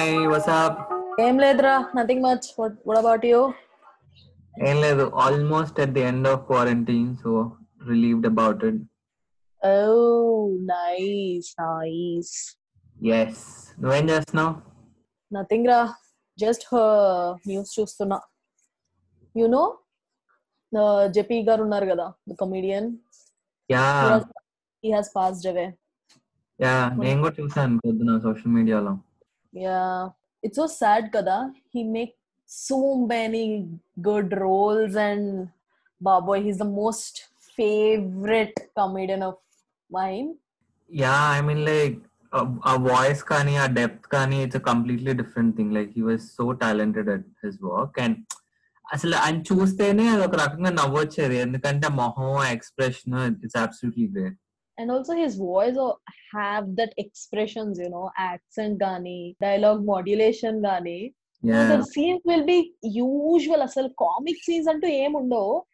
Hi what's up ఏం లేదురా nothing much what about you ఏం లేదు almost at the end of quarantine so relieved about it oh nice nice yes నువ్వేం చేస్తున్నావు? Nothing రా just news చూస్తున్నా. యు నో జెపీ గారు ఉన్నారు కదా the comedian yeah he has passed away yeah నేను కూడా చూసాను పొద్దున సోషల్ మీడియాలో యా ఇట్స్ సో సాడ్ కదా he make so many good roles and బాబోయ్ he's the most favourite comedian of mind yeah I mean like uh voice కానీ ఆ depth కానీ it's completely different thing like he was so talented at his work and అసలు ఆయన చూస్తేనే అది ఒక రకంగా నవ్వొచ్చేది ఎందుకంటే ఆ మొహం expression it's absolutely great and also his voice oh, have that expressions you know accent gani dialogue modulation gani yeah the scenes will be usual. అసలు కామిక్ సీన్స్ అంటూ ఏముండవు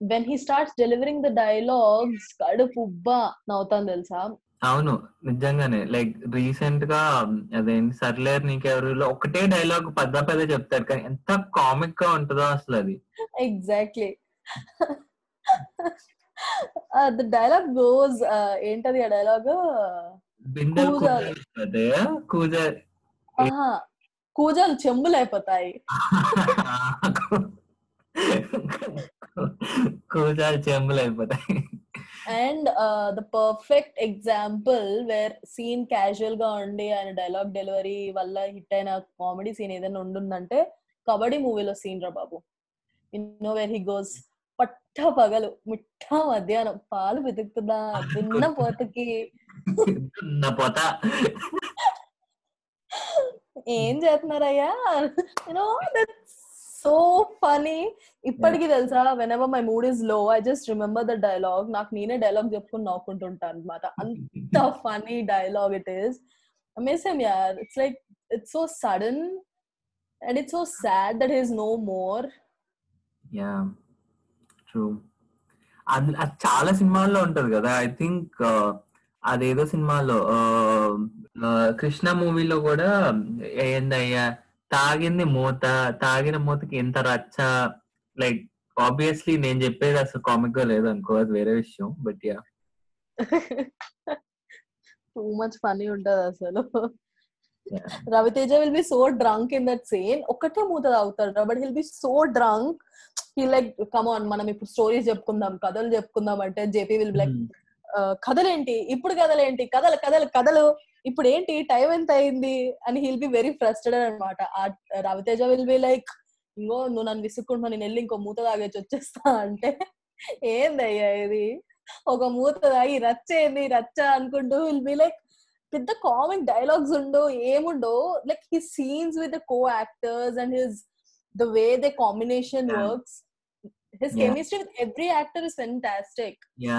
when he starts delivering the dialogues కడుపు ఉబ్బా నవ్వుతాను తెలుసా? అవును నిజంగానే. Like రీసెంట్గా అదేంటి సర్లేర్ నీకెవరిలో ఒకటే డైలాగ్ పెద్ద పెద్ద చెప్తాడు. కానీ ఎంత కామిక్గా ఉంటుందో అసలు అది. ఎగ్జాక్ట్లీ ద డైలాగ్ గోస్ ఏంటది ఆ డైలాగ్ కూజాలు. చెంబులు అయిపోతాయి. కూజాలు చెంబులు అయిపోతాయి. And the perfect example where scene క్యాజువల్గా ఉండి ఆయన డైలాగ్ డెలివరీ వల్ల హిట్ అయిన కామెడీ సీన్ ఏదైనా ఉండుందంటే కబడ్డీ మూవీలో సీన్ రా బాబు. నో వేర్ హీ గోస్ పట్ట పగలు మిట్ట మధ్యాహ్నం పాలు వెతుకుతున్నా దున్న పోతకి నా పోత ఏం చేస్తున్నారయ్యా you know that's so funny ఇప్పటికి తెలుసా whenever my mood is low I just remember the dialogue నాకు నేనే డైలాగ్ చెప్పుకుని నవ్వుకుంటుంటాను అనమాట అంత funny dialogue it is miss him యార్ it's like it's so sudden and it's so sad that is no more yeah true అది అది చాలా సినిమాల్లో ఉంటది కదా. ఐ థింక్ అదేదో సినిమాలో ఆ, ఆ, కృష్ణ మూవీలో కూడా ఏందయ్యా తాగింది మూత తాగిన మూతకి ఎంత రచ్చ. లైక్ ఆబ్వియస్లీ నేను చెప్పేది అసలు కామిక్గా లేదు అనుకో అది వేరే విషయం but yeah too much funny ఉంటది అసలు. Raviteja will be so drunk in that scene ఒకటే మూత తాగుతాడు but he'll be so drunk he like come on మనం ఇప్పుడు స్టోరీస్ చెప్పుకుందాం కథలు చెప్పుకుందాం అంటే జేపీ విల్ లైక్ కథలేంటి? ఇప్పుడు కథలేంటి? కథలు కథలు కథలు. ఇప్పుడు ఏంటి? టైం ఎంత అయింది? అని హిల్ బి వెరీ ఫ్రస్ట్రేటెడ్ అనమాట రవితేజ విల్ బి లైక్ ఇంకో నువ్వు నన్ను విసుక్కుంటున్నావు. నేను వెళ్ళి ఇంకో మూత తాగేసి వచ్చేస్తా. అంటే ఏందయ్యా ఇది? ఒక మూత తాగి రచ్చ ఏంది? రచ్చ అనుకుంటూ విల్ బి లైక్ పెద్ద కామిక్ డైలాగ్స్ ఉండో ఏముండో. Like he scenes with co actors and his the way the combination. Works his Yeah. Chemistry with every actor is fantastic yeah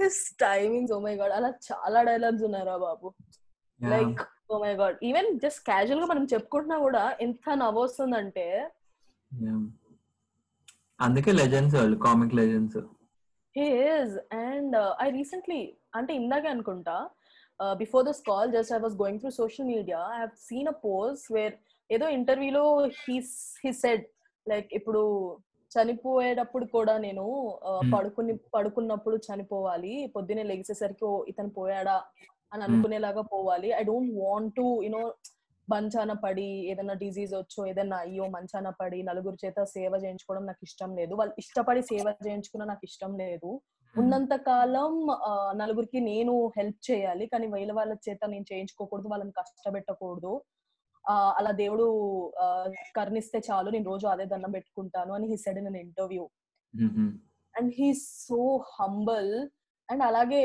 his timings oh my god అలా చాలా డైలాగ్స్ ఉన్నారా బాబు. Like oh my god even just క్యాజువల్గా మనం చెప్పుకుంటున్నా కూడా ఎంత నవ్వొస్తుందంటే అందుకే లెజెండ్స్ వాళ్ళు comic legends he is and I recently అంటే ఇందాకే అనుకుంటా before this call just I was going through social media I have seen a post where ఏదో ఇంటర్వ్యూలో హీ హీ సెడ్ లైక్ ఇప్పుడు చనిపోయేటప్పుడు కూడా నేను. పడుకుని పడుకున్నప్పుడు చనిపోవాలి. పొద్దునే లెగిసేసరికి "ఓ, ఇతను పోయాడా? అని అనుకునేలాగా పోవాలి. I don't want to you know మంచాన పడి ఏదైనా డిజీజ్ వచ్చో ఏదైనా అయ్యో మంచాన పడి నలుగురు చేత సేవ చేయించుకోవడం నాకు ఇష్టం లేదు. వాళ్ళు ఇష్టపడి సేవ చేయించుకున్న నాకు ఇష్టం లేదు. ఉన్నంత కాలం నలుగురికి నేను హెల్ప్ చేయాలి. కానీ వేల వాళ్ళ చేత నేను చేయించుకోకూడదు. వాళ్ళని కష్టపెట్టకూడదు. అలా దేవుడు కరుణిస్తే చాలు నేను రోజు అదే దండం పెట్టుకుంటాను అని he said in interview and he so humble and అలాగే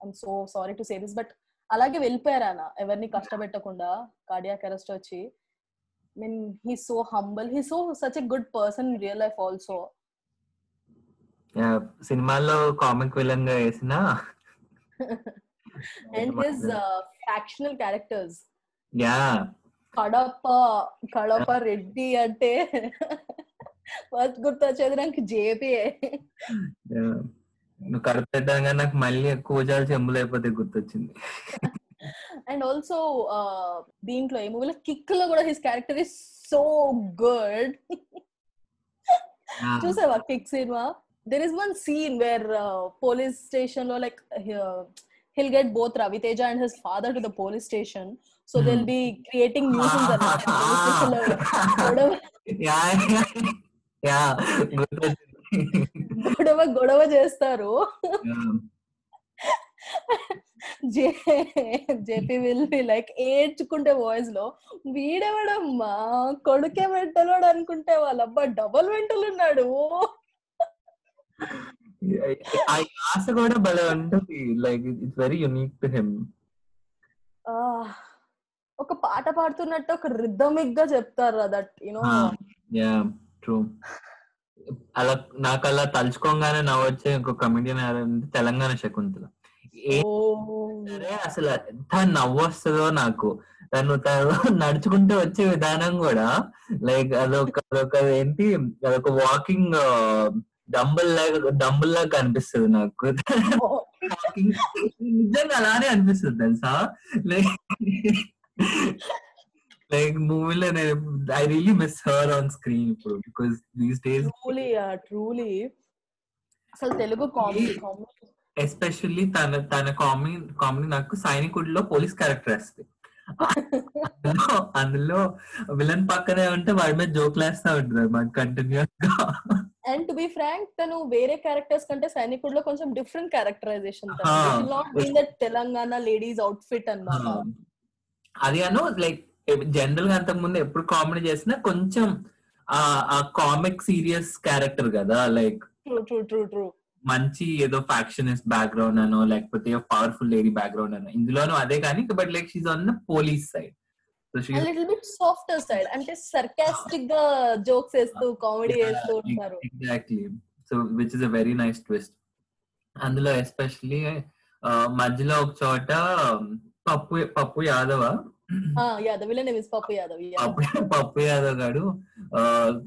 I'm so sorry to say this but అలాగే వెళ్ళిపోయారు ఎవరిని కష్టపెట్టకుండా కార్డియాక్ అరెస్ట్ వచ్చి. Mean he so humble he so such a good person in real life also సినిమాల్లో comic విలన్గా వేసిన and his factional characters yeah. Kadapa Kadapa Reddy అంటే first గుర్తొచ్చేది నాకు జేపీఏ నువ్వు పెట్టగా నాకు మళ్ళీ కూజాలు చెంబులు అయిపోతే గుర్తొచ్చింది. అండ్ ఆల్సో దీంట్లో ఈ మూవీలో కిక్లో కూడా his character is so good. చూసావా Kick cinema? There is one scene where police స్టేషన్లో like he'll get both Raviteja and his father to the police station so they'll be creating nuisance గొడవ. గొడవ చేస్తారు. జేపీ విల్ బి లైక్ ఏడ్చుకుంటే వాయిస్లో వీడెవడమ్మా? కొడుకే వెంటలోడు అనుకుంటే వాళ్ళబ్బా డబల్ వెంటలు ఉన్నాడు. ఆ యాస కూడా భలే ఉంటుంది. Like it's very unique to him ఆ, ఒక పాట పాడుతున్నట్టు ఒక రిథమిక్గా చెప్తారు దట్ యునో యా ట్రూ. అలా నాకు అలా తలుచుకోగానే నవ్వొచ్చే ఇంకో కమెడియన్ తెలంగాణ శకుంతల. అసలు ఎంత నవ్వు వస్తుందో నాకు. తను తను నడుచుకుంటూ వచ్చే విధానం కూడా లైక్ అదొక అదొక ఏంటి అదొక వాకింగ్ డంబుల్ లాగా డంబుల్ లాగా కనిపిస్తుంది నాకు. నిజంగా అలానే అనిపిస్తుంది తెలుసా? లైక్ లైక్ మూవీలో నేను I really miss her on screen ఇప్పుడు because these days truly truly అసలు తెలుగు కామెడీ కామెడీ ఎస్పెషల్లీ తన తన కామెడీ కామెడీ నాకు సైనికుడిలో పోలీస్ క్యారెక్టర్ వస్తుంది అందులో విలన్ పక్కనే ఉంటే వాడి మీద జోకులు వేస్తా ఉంటుంది అనమాట కంటిన్యూస్గా. అండ్ టు బి ఫ్రాంక్ తను వేరే క్యారెక్టర్స్ కంటే సైనికుడిలో కొంచెం different characterization Telangana ladies outfit అన్నమాట. అది అను లైక్ జనరల్గా అంతకు ముందు ఎప్పుడు కామెడీ చేసినా కొంచెం ఆ కామిక్ సీరియస్ క్యారెక్టర్ కదా లైక్ మంచి ఏదో ఫ్యాక్షనిస్ట్ బ్యాక్గ్రౌండ్ అనో లేకపోతే పవర్ఫుల్ లేడీ బ్యాక్గ్రౌండ్ అనో ఇందులోనూ అదే కానీ but like she's on the police side so she little bit softer side అంటే సర్కాస్టిక్గా జోక్స్ వేస్తూ కామెడీ వేస్తూ ఉంటారు. Exactly so which is a very nice twist అందులో ఎస్పెషల్లీ మధ్యలో ఒక చోట పప్పు పప్పు యాదవ? యాదవ్ పప్పు యాదవ్. పప్పు యాదవ్ గాడు ఆ,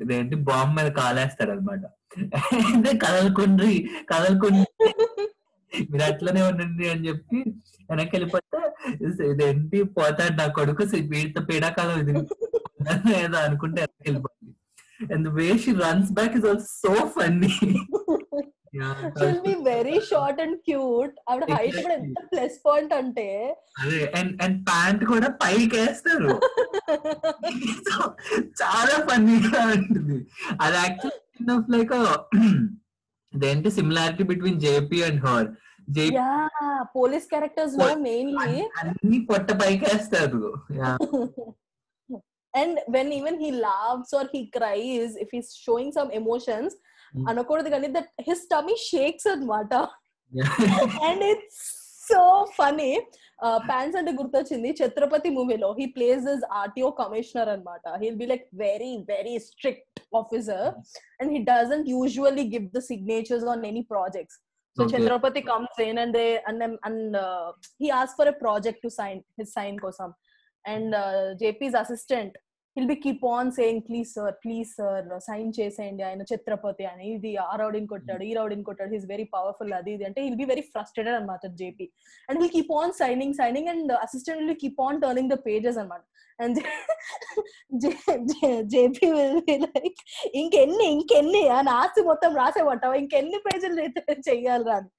ఇదేంటి బాంబు మీద కాలేస్తాడు అనమాట కదలకుండ్రి కదలకుండ్రి. మీరు అట్లనే ఉండండి అని చెప్పి వెనక్కి వెళ్ళిపోతే ఇదేంటి పోతాడు నా కొడుకు పీడ పీడాకాలం ఇది. ఏదో అనుకుంటే వెనక్కి వెళ్ళిపోతుంది and way she runs back is also so funny she'll be very short and cute ఆవిడ హైట్ కూడా ఎంత ప్లస్ పాయింట్ అంటే అదే అండ్ అండ్ ప్యాంట్ కూడా పైకి వేస్తారు చాలా ఫన్నీగా ఉంటుంది. అది actually like దేంటి similarity between JP and her police క్యారెక్టర్స్లో mainly అన్ని పొట్ట పైకి వేస్తారు Yeah. And when even he laughs or he cries if he's showing some emotions Mm. అనకూడదు కానీ దట్ హిస్ టమీ షేక్స్ అనమాట Yeah. And it's so funny fans అంటే గుర్తొచ్చింది ఛత్రపతి మూవీలో he plays this RTO commissioner అనమాట he'll be like very very strict officer and he doesn't usually give the signatures on any projects so Okay. Chandrapati comes in and they and and he as for a project to sign his sign కోసం and JP's assistant will be keep on saying please sir please sir sign చేసేయండి. ఆయన ఛత్రపతి అని ఇది ఆ రౌడీని కొట్టాడు ఈ రౌడీని కొట్టాడు. హీస్ వెరీ పవర్ఫుల్ అది ఇది అంటే విల్ బి వెరీ ఫ్రస్ట్రేటెడ్ అనమాట JP and will keep on signing signing and assistant will keep on turning the pages అనమాట and JP will be like ఇంకెన్ని ఇంకెన్ని? అని ఆస్తి మొత్తం రాసేమంటావా ఇంకెన్ని పేజీలు చెయ్యాలి అని.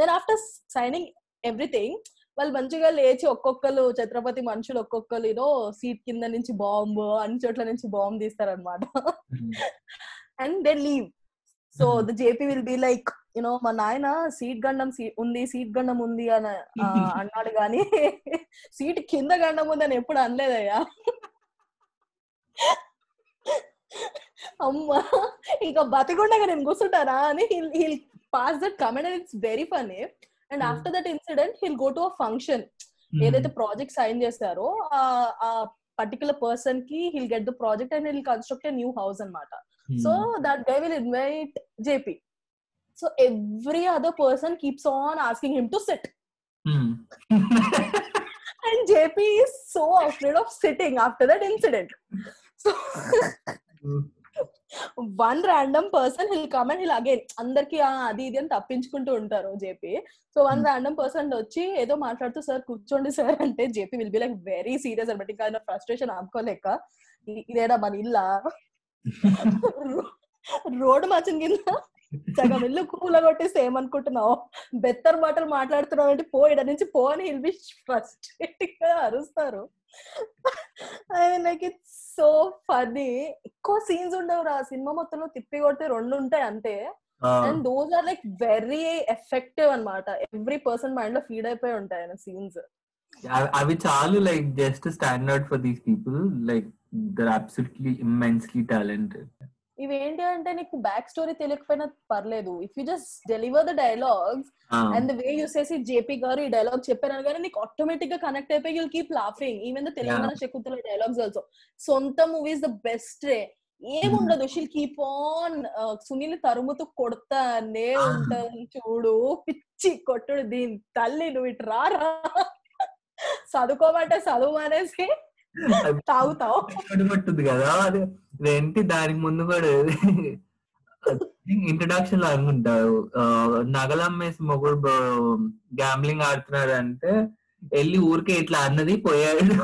దెన్ ఆఫ్టర్ సైనింగ్ ఎవ్రీథింగ్ వాళ్ళు మంచిగా లేచి ఒక్కొక్కరు ఛత్రపతి మనుషులు ఒక్కొక్కరు యూనో సీట్ కింద నుంచి బాంబు అన్ని చోట్ల నుంచి bomb తీస్తారనమాట and they leave so the JP will be like you know మా నాయన సీట్ గండం ఉంది సీట్ గండం ఉంది అని అన్నాడు కానీ సీట్ కింద గండం ఉంది అని ఎప్పుడు అనలేదయ్యా. అమ్మా ఇంకా బతికుండగా నేను కూర్చుంటానా అని he'll pass that comment and it's very funny And Hmm. After that incident he'll go to a function ఏదైతే ప్రాజెక్ట్ సైన్ చేస్తారో ఆ- ఆ పర్టికులర్ పర్సన్ కి he'll get the project and he'll construct new house అన్నమాట so that guy will invite JP. So every other person keeps on asking him to sit. And JP is so afraid of sitting after that incident. So one random person he'll come and he'll again అందరికి అది ఇది అని తప్పించుకుంటూ ఉంటారు JP. So one. Random person వచ్చి ఏదో మాట్లాడుతూ sir కూర్చోండి సార్ అంటే JP will be like very serious అనమాట. ఇంకా ఆయన ఫ్రస్ట్రేషన్ ఆపుకోలేక "ఇ- ఇదేడా మన ఇల్లా? రోడ్డు మచ్చన్ కింద సగం ఇల్లు కూల కొట్టేస్తే ఏమనుకుంటున్నావు? బెత్తర్ మాటలు మాట్లాడుతున్నావు అంటే పో ఇడ నుంచి పో అని హిల్ బి ఫ్రస్ట్రేటింగ్గా అరుస్తారు. I like it's so funny ఎక్కువ సీన్స్ ఉండవు రా. సినిమా మొత్తంలో తిప్పి కొడితే రెండు ఉంటాయి అంతే. And those are like very effective అన్నమాట. ఎవ్రీ పర్సన్ మైండ్లో ఫీడ్ అయిపోయి ఉంటాయి ఆయన సీన్స్ అవి- అవి చాలు like just standard for these people like they're absolutely immensely talented ఇవేంటి అంటే నీకు బ్యాక్ స్టోరీ తెలియకపోయినా పర్లేదు. If you just deliver the dialogues and the way use చేసి జేపీ గారు ఈ డైలాగ్ చెప్పారు కానీ నీకు ఆటోమేటిక్గా కనెక్ట్ అయిపోయి you'll keep laughing even the Telangana Shakuntala dialogues also సొంత మూవీస్ ద బెస్ట్ రే ఏముండదు షిల్ కీప్ ఆన్ సునీల్ తరుముతూ కొడతానే. ఉంటది. చూడు పిచ్చి కొట్టుడు దీని తల్లి నువ్వు ఇటు రారా? చదువుకోమంటే చదువు అనేసి తాగుతావు? కదా అది ఏంటి దానికి ముందు కూడా ఇంట్రడక్షన్లో అనుకుంటారు. ఆ, నగలు అమ్మేసి మొగుడు గ్యాంబ్లింగ్ ఆడుతున్నాడు అంటే వెళ్ళి ఊరికే ఇట్లా అన్నది పోయాడు.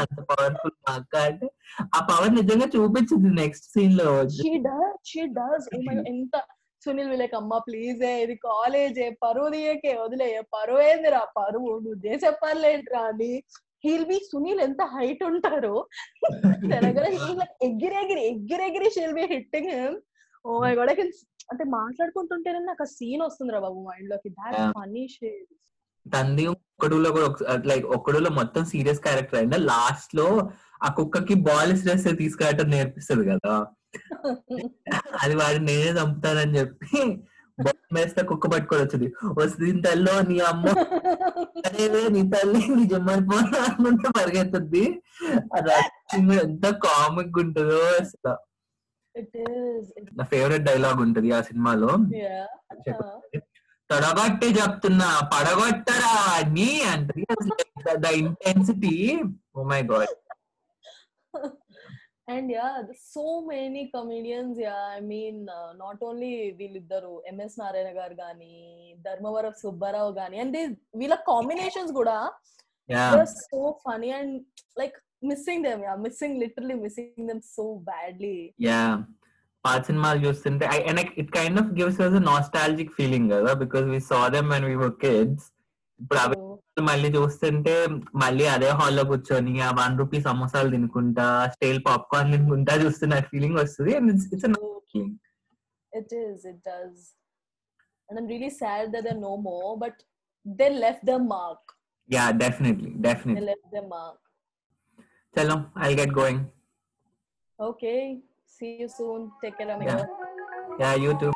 అంత పవర్ఫుల్ అక్క అంటే ఆ పవర్ నిజంగా చూపించింది నెక్స్ట్ సీన్లో. డస్ ఎంత సునీల్ విలేక్ అమ్మ ప్లీజ్ ఇది కాలేజ్ పరువు తీయకే వదిలే పరువు ఏందిరా పరువు. నువ్వు చేసే పర్లేంట్రా అని హీల్ బి సునీల్ ఎంత హైట్ ఉంటారో. తెలంగాణ ఎగిరెగిరి ఎగిరెగిరి she'll be hitting him oh my God అంటే మాట్లాడుకుంటుంటేనే నాకు ఆ సీన్ వస్తుందిరా బాబు మైండ్లోకి. దాట్. ఫనీ షేడ్ తంది ఒక్కడులో కూడా లైక్ ఒక్కడులో మొత్తం సీరియస్ క్యారెక్టర్ అయినా లాస్ట్లో ఆ కుక్కకి బాల్ స్ట్రెస్ తీసుకురావటం నేర్పిస్తుంది కదా. అది వాడు నేనే చంపుతానని చెప్పి వేస్తే కుక్క పట్టుకొని వచ్చింది. వస్తుంది తల్లో నీ అమ్మ. అదేవే నీ తల్లి నీ జమ్మడిపోయినా అనుకుంటే acting ఎంత కామిక్ ఉంటుందో అసలు. నా ఫేవరెట్ డైలాగ్ ఉంటది ఆ సినిమాలో. తొడగొట్టి చెప్తున్నా పడగొట్టరా నీ అంటది. The intensity oh my God and yeah so many comedians yeah I mean not only వీళ్ళిద్దరు ఎంఎస్ నారాయణ గారు గాని ధర్మవరం సుబ్బారావు గాని అండ్ వీళ్ళ కాంబినేషన్స్ కూడా so funny and like missing them yeah missing literally missing them so badly yeah పాత సినిమాలు చూస్తుంటే and it kind of gives us nostalgic feeling కదా because we saw them and we were kids ఇప్పుడు అవి మళ్ళీ చూస్తుంటే మళ్ళీ అదే హాల్లో కూర్చొని ఆ వన్ రూపీ సమోసాలు తినుకుంటా స్టైల్ పాప్కార్న్ తినుకుంటా చూస్తున్న ఫీలింగ్ వస్తుంది and it's it's feeling It is, it does. And I'm really sad that they're no more, but they left their mark. Yeah definitely They definitely left their mark. చలో I get going Okay. See you soon. Take care, amigo. Yeah. Yeah you too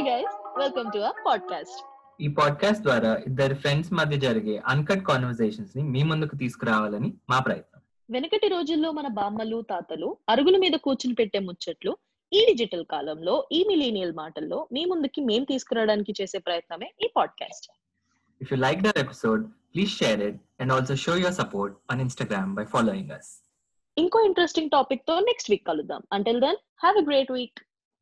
Hi, guys. Welcome to our podcast. ఈ podcast ద్వారా ఇద్దరు friends మధ్య జరిగే uncut కాన్వర్సేషన్స్ని మీ ముందుకు తీసుకురావాలని మా ప్రయత్నం వెనకటి రోజుల్లో మన బామ్మలు తాతలు అరుగుల మీద కూర్చుని పెట్టే ముచ్చట్లు ఈ డిజిటల్ కాలంలో ఈ మిలీనియల్ మాటల్లో మీ ముందుకి మేం తీసుకురావడానికి చేసే ప్రయత్నమే ఈ podcast if you like the episode please share it and also show your support on Instagram by following us ఇంకో ఇంట్రెస్టింగ్ టాపిక్తో నెక్స్ట్ వీక్ కలుద్దాం until then have a great week